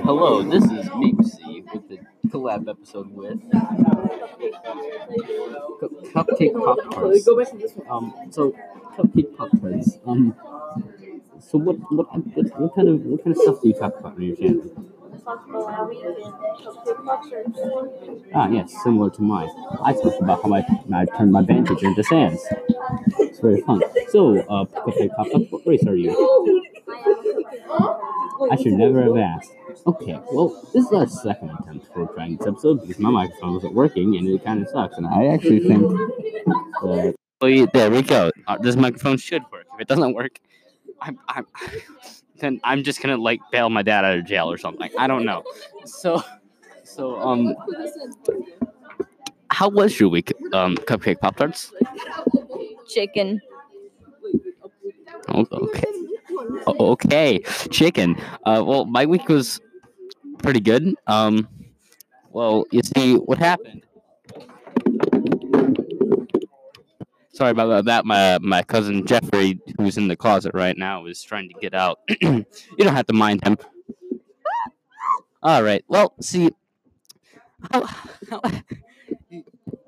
Hello, this is Meepsy with the collab episode with Cu- Cupcake Pop Tarts. Um, so Cupcake Pop Tarts. Um, so what, what what what kind of what kind of stuff do you talk about on your channel? Ah, yes, similar to mine. I talk about how I, I turned my Vantage into sands. It's very fun. So, uh, Cupcake Pop Tarts, what race are you? I should never have asked. Okay, well, this is our second attempt for trying this episode because my microphone wasn't working and it kind of sucks. And I actually think that. Oh, there we go. Uh, this microphone should work. If it doesn't work, I'm, I'm, then I'm just gonna like bail my dad out of jail or something. I don't know. So, so um, how was your week, um, Cupcake Pop Tarts? Chicken. Oh, okay. O- Okay, chicken. Uh, well, my week was pretty good. Um, well, you see, what happened? Sorry about that. My my cousin Jeffrey, who's in the closet right now, is trying to get out. you don't have to mind him. All right. Well, see, how, how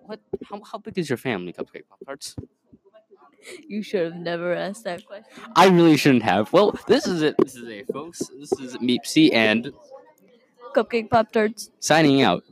what how, how big is your family, Cupcake Pop Tarts? You should have never asked that question. I really shouldn't have. Well, this is it. This is it, folks. This is Meepsy and Cupcake Pop Tarts. signing out.